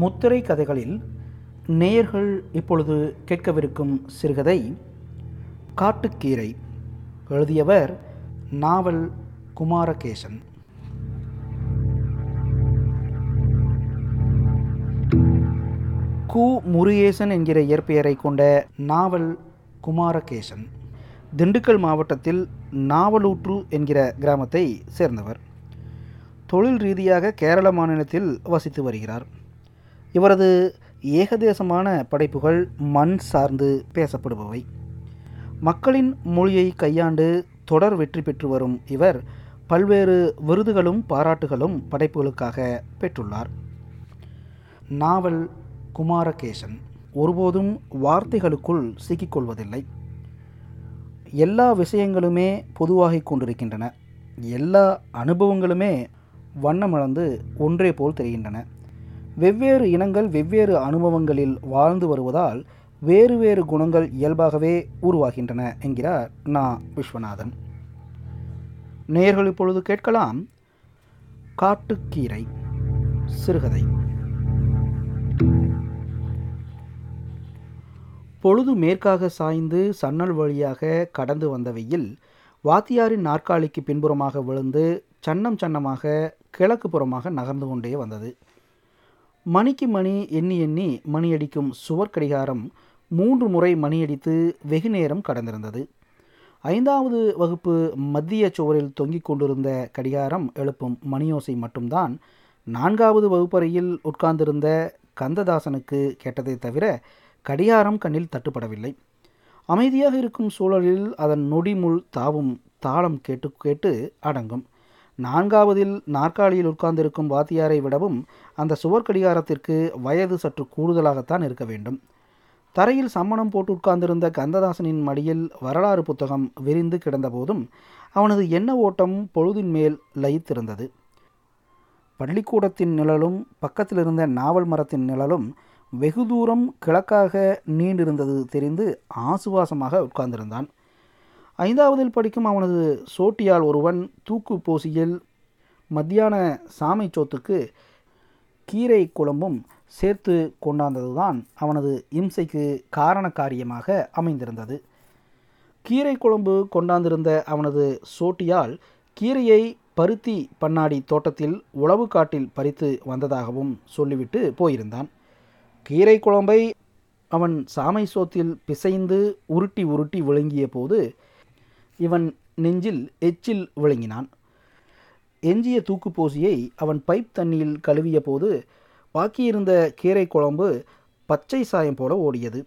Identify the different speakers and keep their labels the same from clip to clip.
Speaker 1: முத்திரை கதைகளில் நேயர்கள் இப்பொழுது கேட்கவிருக்கும் சிறுகதை காட்டுக்கீரை எழுதியவர் நாவல் குமாரகேசன். கு முருகேசன் என்கிற இயற்பெயரை கொண்ட நாவல் குமாரகேசன் திண்டுக்கல் மாவட்டத்தில் நாவலூற்று என்கிற கிராமத்தை சேர்ந்தவர். தொழில் ரீதியாக கேரள மாநிலத்தில் வசித்து வருகிறார். இவரது ஏகதேசமான படைப்புகள் மண் சார்ந்து பேசப்படுபவை. மக்களின் மொழியை கையாண்டு தொடர் வெற்றி பெற்று வரும் இவர் பல்வேறு விருதுகளும் பாராட்டுகளும் படைப்புகளுக்காக பெற்றுள்ளார். நாவல் குமாரகேசன் ஒருபோதும் வார்த்தைகளுக்குள் சிக்கிக்கொள்வதில்லை. எல்லா விஷயங்களுமே பொதுவாகிக் கொண்டிருக்கின்றன. எல்லா அனுபவங்களுமே வண்ணமிழந்து ஒன்றே போல் தெரிகின்றன. வெவ்வேறு இனங்கள் வெவ்வேறு அனுபவங்களில் வாழ்ந்து வருவதால் வேறு வேறு குணங்கள் இயல்பாகவே உருவாகின்றன என்கிறார் நா. விஸ்வநாதன். நேர்கள் இப்பொழுது கேட்கலாம் காட்டுக்கீரை சிறுகதை. பொழுது மேற்காக சாய்ந்து சன்னல் வழியாக கடந்து வந்த வெயில் வாத்தியாரின் நாற்காலிக்கு பின்புறமாக விழுந்து சன்னம் சன்னமாக கிழக்கு புறமாக நகர்ந்து கொண்டே வந்தது. மணிக்கு மணி எண்ணி எண்ணி மணியடிக்கும் சுவர் கடிகாரம் மூன்று முறை மணியடித்து வெகு நேரம் கடந்திருந்தது. ஐந்தாவது வகுப்பு மத்திய சுவரில் தொங்கிக் கொண்டிருந்த கடிகாரம் எழுப்பும் மணியோசை மட்டும்தான் நான்காவது வகுப்பறையில் உட்கார்ந்திருந்த கந்ததாசனுக்கு கேட்டதை தவிர கடிகாரம் கண்ணில் தட்டுப்படவில்லை. அமைதியாக இருக்கும் சூழலில் அதன் நொடிமுள் தாவும் தாளம் கேட்டு கேட்டு அடங்கும். நான்காவதில் நாற்காலியில் உட்கார்ந்திருக்கும் வாத்தியாரை விடவும் அந்த சுவர் கடிகாரத்திற்கு வயது சற்று கூடுதலாகத்தான் இருக்க வேண்டும். தரையில் சம்மணம் போட்டு உட்கார்ந்திருந்த கந்ததாசனின் மடியில் வரலாறு புத்தகம் விரிந்து கிடந்தபோதும் அவனது எண்ண ஓட்டம் பொழுதின் மேல் லயித்திருந்தது. பள்ளிக்கூடத்தின் நிழலும் பக்கத்தில் இருந்த நாவல் மரத்தின் நிழலும் வெகு தூரம் கிழக்காக நீண்டிருந்தது தெரிந்து ஆசுவாசமாக உட்கார்ந்திருந்தான். ஐந்தாவதில் படிக்கும் அவனது சோட்டியால் ஒருவன் தூக்கு போசியில் மத்தியான சாமை சோத்துக்கு கீரை குழம்பும் சேர்த்து கொண்டாந்ததுதான் அவனது இம்சைக்கு காரண காரியமாக அமைந்திருந்தது. கீரை குழம்பு கொண்டாந்திருந்த அவனது சோட்டியால் கீரையை பருத்தி பண்ணாடி தோட்டத்தில் உளவு காட்டில் பறித்து வந்ததாகவும் சொல்லிவிட்டு போயிருந்தான். கீரை குழம்பை அவன் சாமை சோத்தில் பிசைந்து உருட்டி உருட்டி விழுங்கிய போது இவன் நெஞ்சில் எச்சில் விழுங்கினான் எஞ்சிய தூக்குப்போசியை அவன் பைப் தண்ணியில் கழுவிய போது பாக்கியிருந்த கீரை குழம்பு பச்சை சாயம் போல ஓடியது.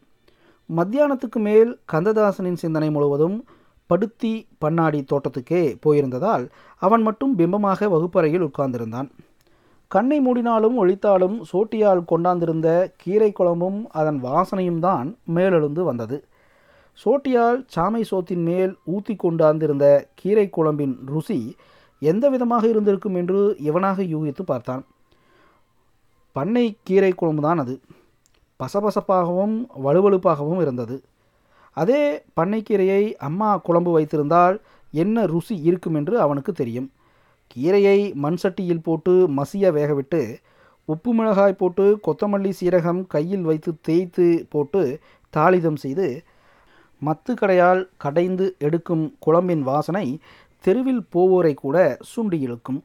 Speaker 1: மத்தியானத்துக்கு மேல் கந்ததாசனின் சிந்தனை முழுவதும் படுத்தி பண்ணாடி தோட்டத்துக்கே போயிருந்ததால் அவன் மட்டும் பிம்பமாக வகுப்பறையில் உட்கார்ந்திருந்தான். கண்ணை மூடினாலும் ஒழித்தாலும் சோட்டியால் கொண்டாந்திருந்த கீரை குழம்பும் அதன் வாசனையும் தான் மேலெழுந்து வந்தது. சோட்டியால் சாமை சோத்தின் மேல் ஊத்தி கொண்டாந்திருந்த கீரை குழம்பின் ருசி எந்த விதமாக இருந்திருக்கும் என்று இவனாக யூகித்து பார்த்தான். பண்ணை கீரை குழம்பு தான் அது. பசபசப்பாகவும் வலுவழுப்பாகவும் இருந்தது. அதே பண்ணைக்கீரையை அம்மா குழம்பு வைத்திருந்தால் என்ன ருசி இருக்கும் என்று அவனுக்கு தெரியும். கீரையை மண் சட்டியில் போட்டு மசிய வேகவிட்டு உப்பு மிளகாய் போட்டு கொத்தமல்லி சீரகம் கையில் வைத்து தேய்த்து போட்டு தாளிதம் செய்து மத்து கடையால் கடைந்து எடுக்கும் குழம்பின் வாசனை தெருவில் போவோரை கூட சுண்டி இழுக்கும்.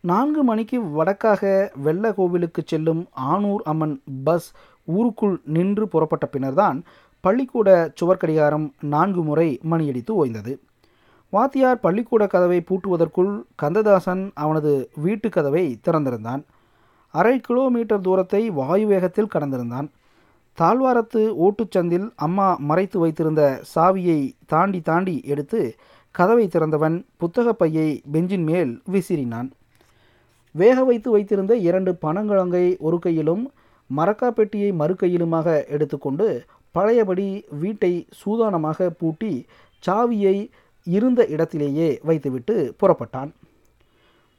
Speaker 1: நான்கு மணிக்கு வடக்காக வெள்ள கோவிலுக்கு செல்லும் ஆனூர் அம்மன் பஸ் ஊருக்குள் நின்று புறப்பட்ட பின்னர்தான் பள்ளிக்கூட சுவர்க்கடிகாரம் நான்கு முறை மணியடித்து ஓய்ந்தது. வாத்தியார் பள்ளிக்கூட கதவை பூட்டுவதற்குள் கந்ததாசன் அவனது வீட்டு கதவை திறந்திருந்தான். அரை கிலோமீட்டர் தூரத்தை வாயு வேகத்தில் கடந்திருந்தான். தாழ்வாரத்து ஓட்டுச்சந்தில் அம்மா மறைத்து வைத்திருந்த சாவியை தாண்டி தாண்டி எடுத்து கதவை திறந்தவன் புத்தகப் பையை பெஞ்சின் மேல் விசிறினான். வேக வைத்து வைத்திருந்த இரண்டு பனங்கிழங்கை ஒரு கையிலும் மரக்கா பெட்டியை மறு கையிலுமாக எடுத்துக்கொண்டு பழையபடி வீட்டை சூதானமாக பூட்டி சாவியை இருந்த இடத்திலேயே வைத்துவிட்டு புறப்பட்டான்.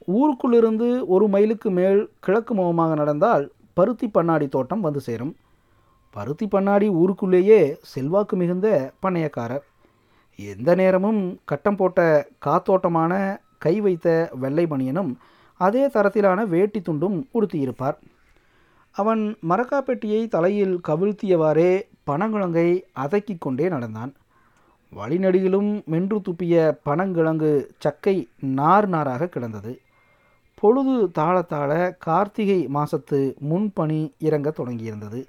Speaker 1: ஊருக்குள்ளிருந்து ஒரு மைலுக்கு மேல் கிழக்கு முகமாக நடந்தால் பருத்தி பண்ணாடி தோட்டம் வந்து சேரும். பருத்தி பண்ணாடி ஊருக்குள்ளேயே செல்வாக்கு மிகுந்த பண்ணையக்காரர். எந்த நேரமும் கட்டம் போட்ட காத்தோட்டமான கை வைத்த வெள்ளை பனியனும் அதே தரத்திலான வேட்டி துண்டும் உடுத்தியிருப்பார். அவன் மரக்காப்பெட்டியை தலையில் கவிழ்த்தியவாறே பனங்கிழங்கை அதக்கிக் கொண்டே நடந்தான். வழிநடிகிலும் மென்று துப்பிய பனங்கிழங்கு சக்கை நார் நாராக கிடந்தது. பொழுது தாழத்தாழ கார்த்திகை மாசத்து முன்பணி இறங்கத் தொடங்கியிருந்தது.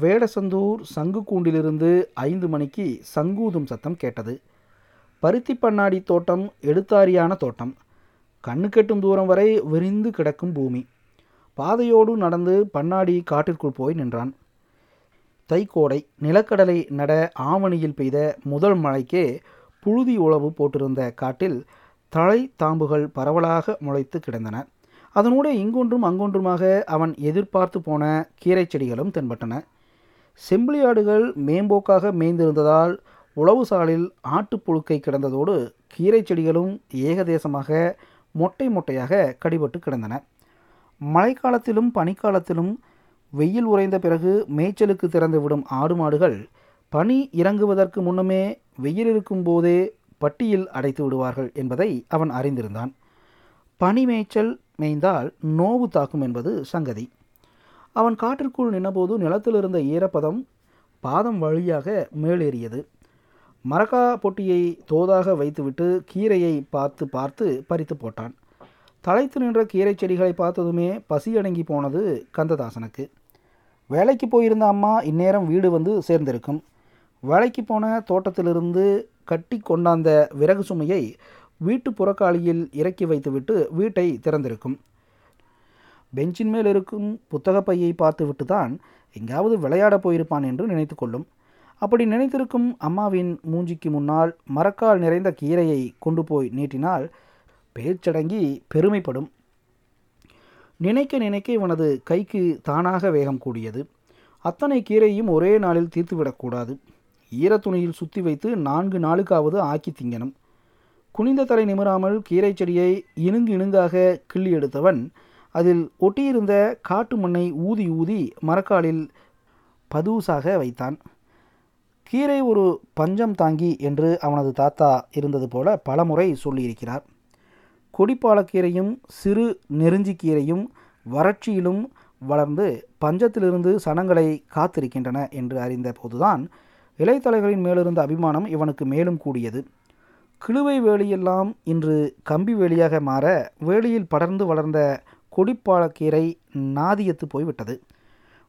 Speaker 1: வேடசந்தூர் சங்கு கூண்டிலிருந்து ஐந்து மணிக்கு சங்கூதும் சத்தம் கேட்டது. பருத்தி பண்ணாடி தோட்டம் எடுத்தாரியான தோட்டம். கண்ணு கெட்டும் தூரம் வரை விரிந்து கிடக்கும் பூமி. பாதையோடு நடந்து பண்ணாடி காட்டிற்குள் போய் நின்றான். தைக்கோடை நிலக்கடலை நட ஆவணியில் பெய்த முதல் மழைக்கே புழுதி உழவு போட்டிருந்த காட்டில் தழை தாம்புகள் பரவலாக முளைத்து கிடந்தன. அதனூடே இங்கொன்றும் அங்கொன்றுமாக அவன் எதிர்பார்த்து போன கீரை செடிகளும் தென்பட்டன. செம்பிளியாடுகள் மேம்போக்காக மேய்ந்திருந்ததால் உழவு சாலில் ஆட்டுப்புழுக்கை கிடந்ததோடு கீரை செடிகளும் ஏகதேசமாக மொட்டை மொட்டையாக கடிபட்டு கிடந்தன. மழைக்காலத்திலும் பனிக்காலத்திலும் வெயில் உறைந்த பிறகு மேய்ச்சலுக்கு திறந்து விடும் ஆடு மாடுகள் பனி இறங்குவதற்கு முன்னமே வெயில் இருக்கும் போதே பட்டியில் அடைத்து விடுவார்கள் என்பதை அவன் அறிந்திருந்தான். பனி மேய்ச்சல் மேய்ந்தால் நோவு தாக்கும் என்பது சங்கதி. அவன் காற்றிற்குள் நின்றபோது நிலத்தில் இருந்த ஈரப்பதம் பாதம் வழியாக மேலேறியது. மரக்கா பொட்டியை தோதாக வைத்துவிட்டு கீரையை பார்த்து பார்த்து பறித்து போட்டான். தலைத்து நின்ற கீரை செடிகளை பார்த்ததுமே பசியடங்கி போனது கந்ததாசனுக்கு. வேலைக்கு போயிருந்த அம்மா இந்நேரம் வீடு வந்து சேர்ந்திருக்கும். வேலைக்கு போன தோட்டத்திலிருந்து கட்டி கொண்டாந்த விறகு சுமையை வீட்டு புறக்காலியில் இறக்கி வைத்துவிட்டு வீட்டை திறந்திருக்கும். பெஞ்சின் மேல் இருக்கும் புத்தகப் பையை பார்த்துவிட்டு தான் எங்காவது விளையாட போயிருப்பான் என்று நினைத்து கொள்ளும். அப்படி நினைத்திருக்கும் அம்மாவின் மூஞ்சிக்கு முன்னால் மரக்கால் நிறைந்த கீரையை கொண்டு போய் நீட்டினால் பேச்சடங்கி பெருமைப்படும். நினைக்க நினைக்க இவனது கைக்கு தானாக வேகம் கூடியது. அத்தனை கீரையும் ஒரே நாளில் தீர்த்துவிடக்கூடாது ஈரத்துணியில் சுற்றி வைத்து நான்கு நாளுக்காவது ஆக்கி திங்கணும். குனிந்த தலை நிமிராமல் கீரை செடியை இணுங்கு இணுங்காக கிள்ளி எடுத்தவன் அதில் ஒட்டியிருந்த காட்டு மண்ணை ஊதி ஊதி மரக்காலில் பதுசாக வைத்தான். கீரை ஒரு பஞ்சம் தாங்கி என்று அவனது தாத்தா இருந்தது போல பலமுறை சொல்லியிருக்கிறார். கொடிப்பாலக்கீரையும் சிறு நெருஞ்சிக்கீரையும் வறட்சியிலும் வளர்ந்து பஞ்சத்திலிருந்து சனங்களை காத்திருக்கின்றன என்று அறிந்த போதுதான் இலைத்தலைகளின் மேலிருந்த அபிமானம் இவனுக்கு மேலும் கூடியது. கிழுவை வேலியெல்லாம் இன்று கம்பி வேலியாக மாற வேலியில் படர்ந்து வளர்ந்த கொடிப்பாலக்கீரை நாதியத்து போய்விட்டது.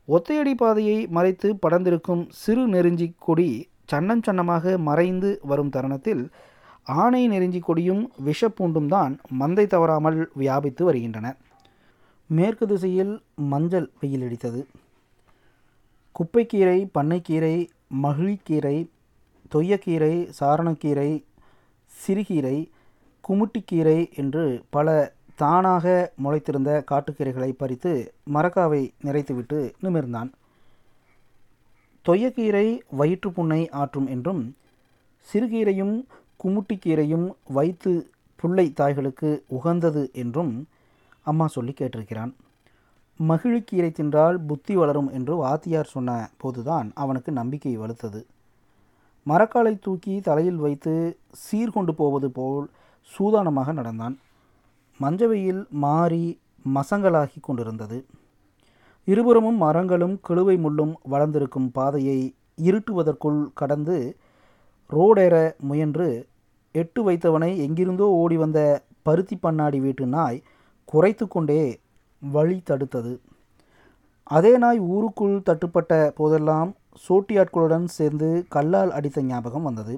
Speaker 1: ஒத்தையடி பாதையை மறைத்து படர்ந்திருக்கும் சிறு நெருஞ்சி கொடி சன்னஞ்சன்னமாக மறைந்து வரும் தருணத்தில் ஆணை நெருஞ்சி கொடியும் விஷப்பூண்டும் தான் மந்தை தவறாமல் வியாபித்து வருகின்றன. மேற்கு திசையில் மஞ்சள் வெயில் அடித்தது. குப்பைக்கீரை பண்ணைக்கீரை மகிழ்கீரை தொய்யக்கீரை சாரணக்கீரை சிறுகீரை குமுட்டிக்கீரை என்று பல தானாக முளைத்திருந்த காட்டுக்கீரைகளை பறித்து மரக்காவை நிறைத்துவிட்டு நிமிர்ந்தான். தொய்யக்கீரை வயிற்றுப்புண்ணை ஆற்றும் என்றும் சிறுகீரையும் குமுட்டிக்கீரையும் வைத்து புள்ளை தாய்களுக்கு உகந்தது என்றும் அம்மா சொல்லி கேட்டிருக்கிறான். மகிழ்கீரை தின்றால் புத்தி வளரும் என்று வாத்தியார் சொன்ன போதுதான் அவனுக்கு நம்பிக்கை வலுத்தது. மரக்காலை தூக்கி தலையில் வைத்து சீர்கொண்டு போவது போல் சூதானமாக நடந்தான். மஞ்சவெயில் மாறி மசங்களாகி கொண்டிருந்தது. இருபுறமும் மரங்களும் கிழுவை முள்ளும் வளர்ந்திருக்கும் பாதையை இருட்டுவதற்குள் கடந்து ரோடேற முயன்று எட்டு வைத்தவனை எங்கிருந்தோ ஓடி வந்த பருத்தி பண்ணாடி வீட்டு நாய் குறைத்து கொண்டே வழி தடுத்தது. அதே நாய் ஊருக்குள் தட்டுப்பட்ட போதெல்லாம் சோட்டியாட்களுடன் சேர்ந்து கல்லால் அடித்த ஞாபகம் வந்தது.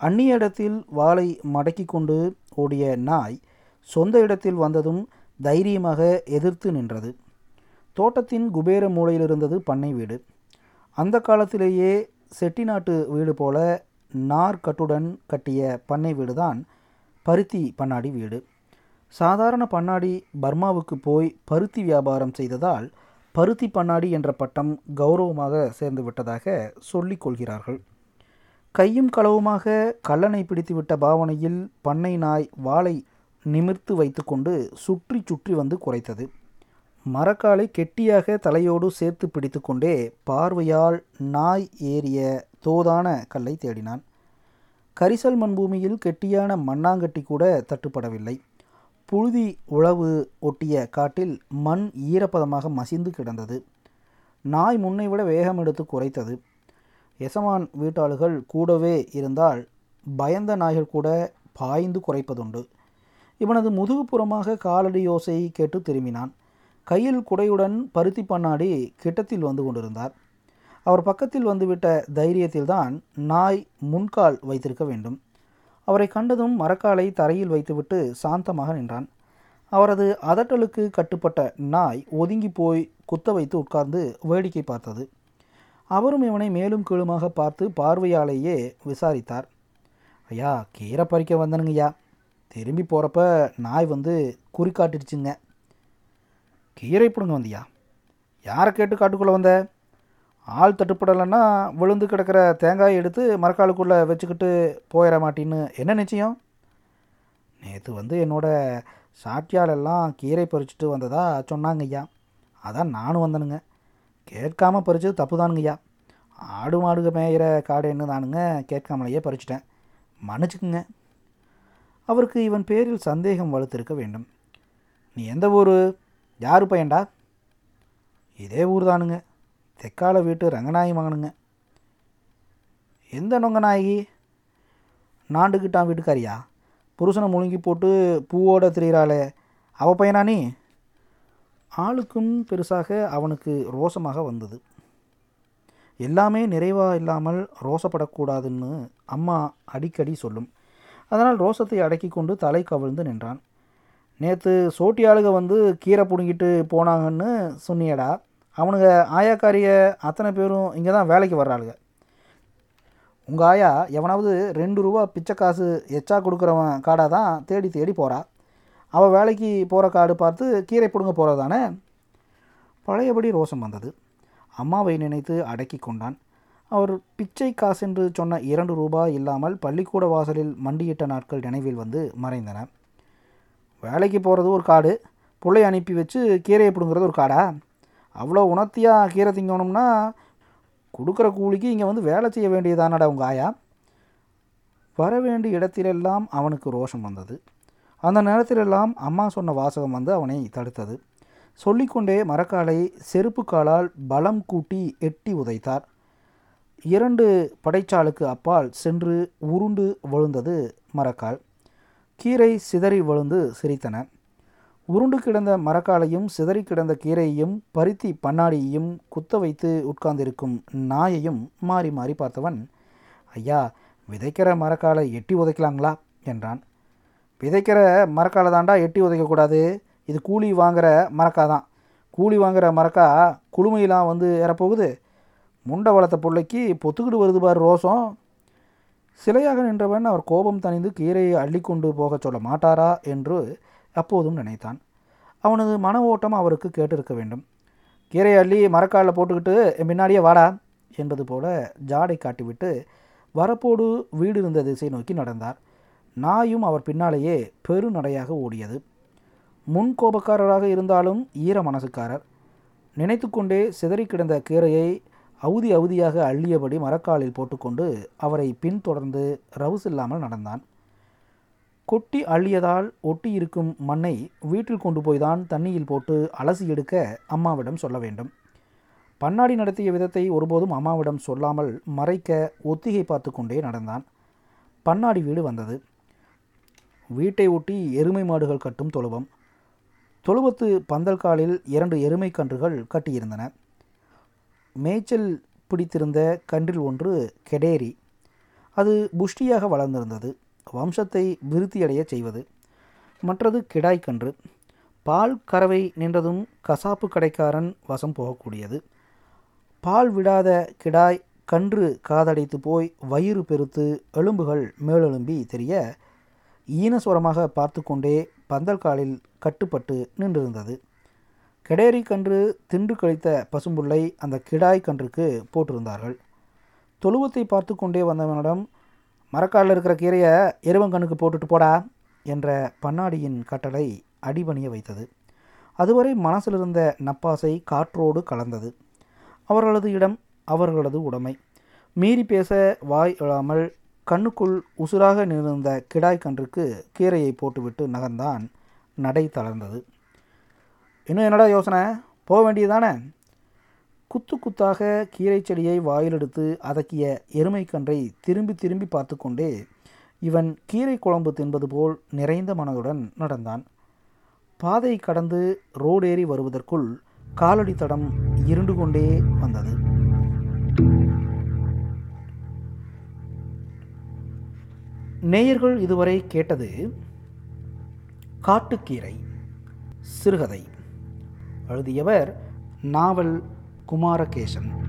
Speaker 1: அந்நிய இடத்தில் வாளை மடக்கி கொண்டு ஓடிய நாய் சொந்த இடத்தில் வந்ததும் தைரியமாக எதிர்த்து நின்றது. தோட்டத்தின் குபேர மூலையில் இருந்தது பண்ணை வீடு. அந்த காலத்திலேயே செட்டிநாட்டு வீடு போல நார்கட்டுடன் கட்டிய பண்ணை வீடுதான் பருத்தி பண்ணாடி வீடு. சாதாரண பண்ணாடி பர்மாவுக்கு போய் பருத்தி வியாபாரம் செய்ததால் பருத்தி பண்ணாடி என்ற பட்டம் கௌரவமாக சேர்ந்து விட்டதாக சொல்லிக் கொள்கிறார்கள். கையும் களவுமாக கல்லனை பிடித்துவிட்ட பாவனையில் பண்ணை நாய் வாளை நிமிர்த்து வைத்துக்கொண்டு சுற்றி சுற்றி வந்து குறைத்தது. மரக்காலை கெட்டியாக தலையோடு சேர்த்து பிடித்துக்கொண்டே பார்வையால் நாய் ஏறிய தோதான கல்லை தேடினான். கரிசல் மண்பூமியில் கெட்டியான மண்ணாங்கட்டி கூட தட்டுப்படவில்லை. புழுதி உழவு ஒட்டிய காட்டில் மண் ஈரப்பதமாக மசிந்து கிடந்தது. நாய் முன்னை விட வேகம் எடுத்து குறைத்தது. எசமான் வீட்டாளுகள் கூடவே இருந்தால் பயந்த நாய்கள் கூட பாய்ந்து குறைப்பதுண்டு. இவனது முதுகுப்புறமாக காலடி யோசையை கேட்டு திரும்பினான். கையில் குடையுடன் பருத்தி பண்ணாடி கிட்டத்தில் வந்து கொண்டிருந்தார். அவர் பக்கத்தில் வந்துவிட்ட தைரியத்தில்தான் நாய் முன்கால் வைத்திருக்க வேண்டும். அவரை கண்டதும் மரக்காலை தரையில் வைத்துவிட்டு சாந்தமாக நின்றான். அவரது அதட்டலுக்கு கட்டுப்பட்ட நாய் ஒதுங்கி போய் குத்த வைத்து உட்கார்ந்து வேடிக்கை பார்த்தது. அவரும் இவனை மேலும் கீழுமாக பார்த்து பார்வையாலேயே விசாரித்தார். ஐயா கீரை பறிக்க வந்தனுங்கய்யா. திரும்பி போகிறப்ப நாய் வந்து குறிக்காட்டிடுச்சுங்க கீரை பிடுங்க வந்தியா? யாரை கேட்டு காட்டுக்குள்ளே வந்த? ஆள் தட்டுப்படலைன்னா விழுந்து கிடக்கிற தேங்காயை எடுத்து மரக்காலுக்குள்ளே வச்சுக்கிட்டு போயிட மாட்டின்னு என்ன நிச்சயம்? நேற்று வந்து என்னோட சாட்டியாலெல்லாம் கீரை பறிச்சுட்டு வந்ததா சொன்னாங்க ஐயா அதான் நானும் வந்தனுங்க. கேட்காம பறிச்சது தப்பு தானுங்கய்யா ஆடு மாடுக மேயிற காடுன்னு தானுங்க கேட்காமலேயே பறிச்சிட்டேன். மன்னிச்சுக்குங்க. அவருக்கு இவன் பேரில் சந்தேகம் வளர்த்திருக்க வேண்டும். நீ எந்த ஊர்? யார் பையன்டா? இதே ஊர் தானுங்க தெக்கால வீட்டு ரங்கநாயகி மகனுங்க. எந்த நொங்க நாயகி நாண்டுக்கிட்டான் வீட்டுக்காரியா? புருஷனை முழுங்கி போட்டு பூவோட திரியிறாளே. அவ பையனா நீ? ஆளுக்கும் பெருசாக அவனுக்கு ரோசமாக வந்தது. எல்லாமே நிறைவாக இல்லாமல் ரோசப்படக்கூடாதுன்னு அம்மா அடிக்கடி சொல்லும். அதனால் ரோசத்தை அடக்கி கொண்டு தலை கவிழ்ந்து நின்றான். நேற்று சோட்டியாளுக வந்து கீரை பிடுங்கிட்டு போனாங்கன்னு சொன்னியடா. அவனுங்க ஆயாக்காரிய அத்தனை பேரும் இங்கே தான் வேலைக்கு வர்றாளுங்க உங்கள் ஆயா எவனாவது ரெண்டு ரூபா பிச்சை காசு எச்சா கொடுக்குறவன் காடாக தான் தேடி தேடி போகிறா அவள் வேலைக்கு போகிற காடு பார்த்து கீரை பிடுங்க போகிறதானே பழையபடி ரோசம் வந்தது. அம்மாவை நினைத்து அடக்கி கொண்டான். அவர் பிச்சை காசென்று சொன்ன இரண்டு ரூபாய் இல்லாமல் பள்ளிக்கூட வாசலில் மண்டியிட்ட நாட்கள் நினைவில் வந்து மறைந்தன. வேலைக்கு போகிறது ஒரு காடு பிள்ளை அனுப்பி வச்சு கீரையை பிடுங்கிறது ஒரு காடா? அவ்வளோ உணர்த்தியாக கீரை திங்கணும்னா கொடுக்குற கூலிக்கு இங்கே வந்து வேலை செய்ய வேண்டியதானடா உங்கள் ஆயா? வர வேண்டிய இடத்திலெல்லாம் அவனுக்கு ரோஷம் வந்தது. அந்த நேரத்திலெல்லாம் அம்மா சொன்ன வாசகம் வந்து அவனை தடுத்தது. சொல்லிக்கொண்டே மரக்காலை செருப்பு காலால் பலம் கூட்டி எட்டி உதைத்தார். இரண்டு படைச்சாளுக்கு அப்பால் சென்று உருண்டு விழுந்தது மரக்கால். கீரை சிதறி விழுந்து சிரித்தன. உருண்டு கிடந்த மரக்காலையும் சிதறி கிடந்த கீரையையும் பருத்தி பண்ணாடியையும் குத்த வைத்து உட்கார்ந்திருக்கும் நாயையும் மாறி மாறி பார்த்தவன் ஐயா விதைக்கிற மரக்காலை எட்டி உதைக்கலாங்களா? என்றான். விதைக்கிற மரக்காலை தாண்டா எட்டி உதைக்கக்கூடாது. இது கூலி வாங்குகிற மரக்கா தான் கூலி வாங்குகிற மரக்கா குளுமையெல்லாம் வந்து ஏறப்போகுது. முண்டை வளர்த்த பிள்ளைக்கு பொத்துக்கிட்டு வருது பார் ரோசம். சிலையாக நின்றவன் அவர் கோபம் தணிந்து கீரையை அள்ளிக்கொண்டு போகச் சொல்ல மாட்டாரா என்று அப்போதும் நினைத்தான். அவனது மன ஓட்டம் அவருக்கு கேட்டிருக்க வேண்டும். கீரையை அள்ளி மரக்காலில் போட்டுக்கிட்டு என் பின்னாடியே வாடா என்பது போல ஜாடை காட்டிவிட்டு வரப்போடு வீடு இருந்த திசை நோக்கி நடந்தார். நாயும் அவர் பின்னாலேயே பெருநடையாக ஓடியது. முன் கோபக்காரராக இருந்தாலும் ஈர மனசுக்காரர். நினைத்து கொண்டே சிதறி கிடந்த கீரையை அவுதி அவுதியாக அள்ளியபடி மரக்காலில் போட்டுக்கொண்டு அவரை பின்தொடர்ந்து ரவுஸ் இல்லாமல் நடந்தான். கொட்டி அள்ளியதால் ஒட்டி இருக்கும் மண்ணை வீட்டில் கொண்டு போய்தான் தண்ணியில் போட்டு அலசி எடுக்க அம்மாவிடம் சொல்ல வேண்டும். பண்ணாடி நடத்திய விதத்தை ஒருபோதும் அம்மாவிடம் சொல்லாமல் மறைக்க ஒத்திகை பார்த்து கொண்டே நடந்தான். பண்ணாடி வீடு வந்தது. வீட்டை ஒட்டி எருமை மாடுகள் கட்டும் தொழுவம். தொழுவத்து பந்தல் காலில் இரண்டு எருமை கன்றுகள் கட்டியிருந்தன. மேய்ச்சல் பிடித்திருந்த கன்றில் ஒன்று கெடேரி. அது புஷ்டியாக வளர்ந்திருந்தது. வம்சத்தை விருத்தியடைய செய்வது. மற்றது கிடாய் கன்று பால் கறவை நின்றதும் கசாப்பு கடைக்காரன் வசம் போகக்கூடியது. பால் விடாத கிடாய் கன்று காதடைத்து போய் வயிறு பெருத்து எலும்புகள் மேலெலும்பி தெரிய ஈனஸ்வரமாக பார்த்து கொண்டே பந்தல் காலில் கட்டுப்பட்டு நின்றிருந்தது. கெடேரி கன்று தின்று கழித்த பசும்புள்ளை அந்த கிடாய் கன்றுக்கு போட்டிருந்தார்கள். தொழுவத்தை பார்த்து கொண்டே வந்தவனிடம் மரக்காலில் இருக்கிற கீரையை எருவங்கண்ணுக்கு போட்டுட்டு போடா என்ற பண்ணாடியின் கட்டளை அடிபணிய வைத்தது. அதுவரை மனசில் இருந்த நப்பாசை காற்றோடு கலந்தது. அவர்களது இடம் அவர்களது உடைமை. மீறி பேச வாய் இழாமல் கண்ணுக்குள் உசுராக நிறந்த கிடாய் கன்றுக்கு கீரையை போட்டுவிட்டு நகர்ந்தான் நடை தளர்ந்தது. இன்னும் என்னடா யோசனை? போக வேண்டியதானே குத்து குத்தாக கீரை செடியை வாயிலெடுத்து அதக்கிய எருமைக்கன்றை திரும்பி திரும்பி பார்த்து கொண்டே இவன் கீரை குழம்பு தின்பது போல் நிறைந்த மனதுடன் நடந்தான். பாதை கடந்து ரோடேறி வருவதற்குள் காலடி தடம் இருண்டு கொண்டே வந்தது. நேயர்கள் இதுவரை கேட்டது காட்டுக்கீரை சிறுகதை. எழுதியவர் நாவல் குமாரகேசன்.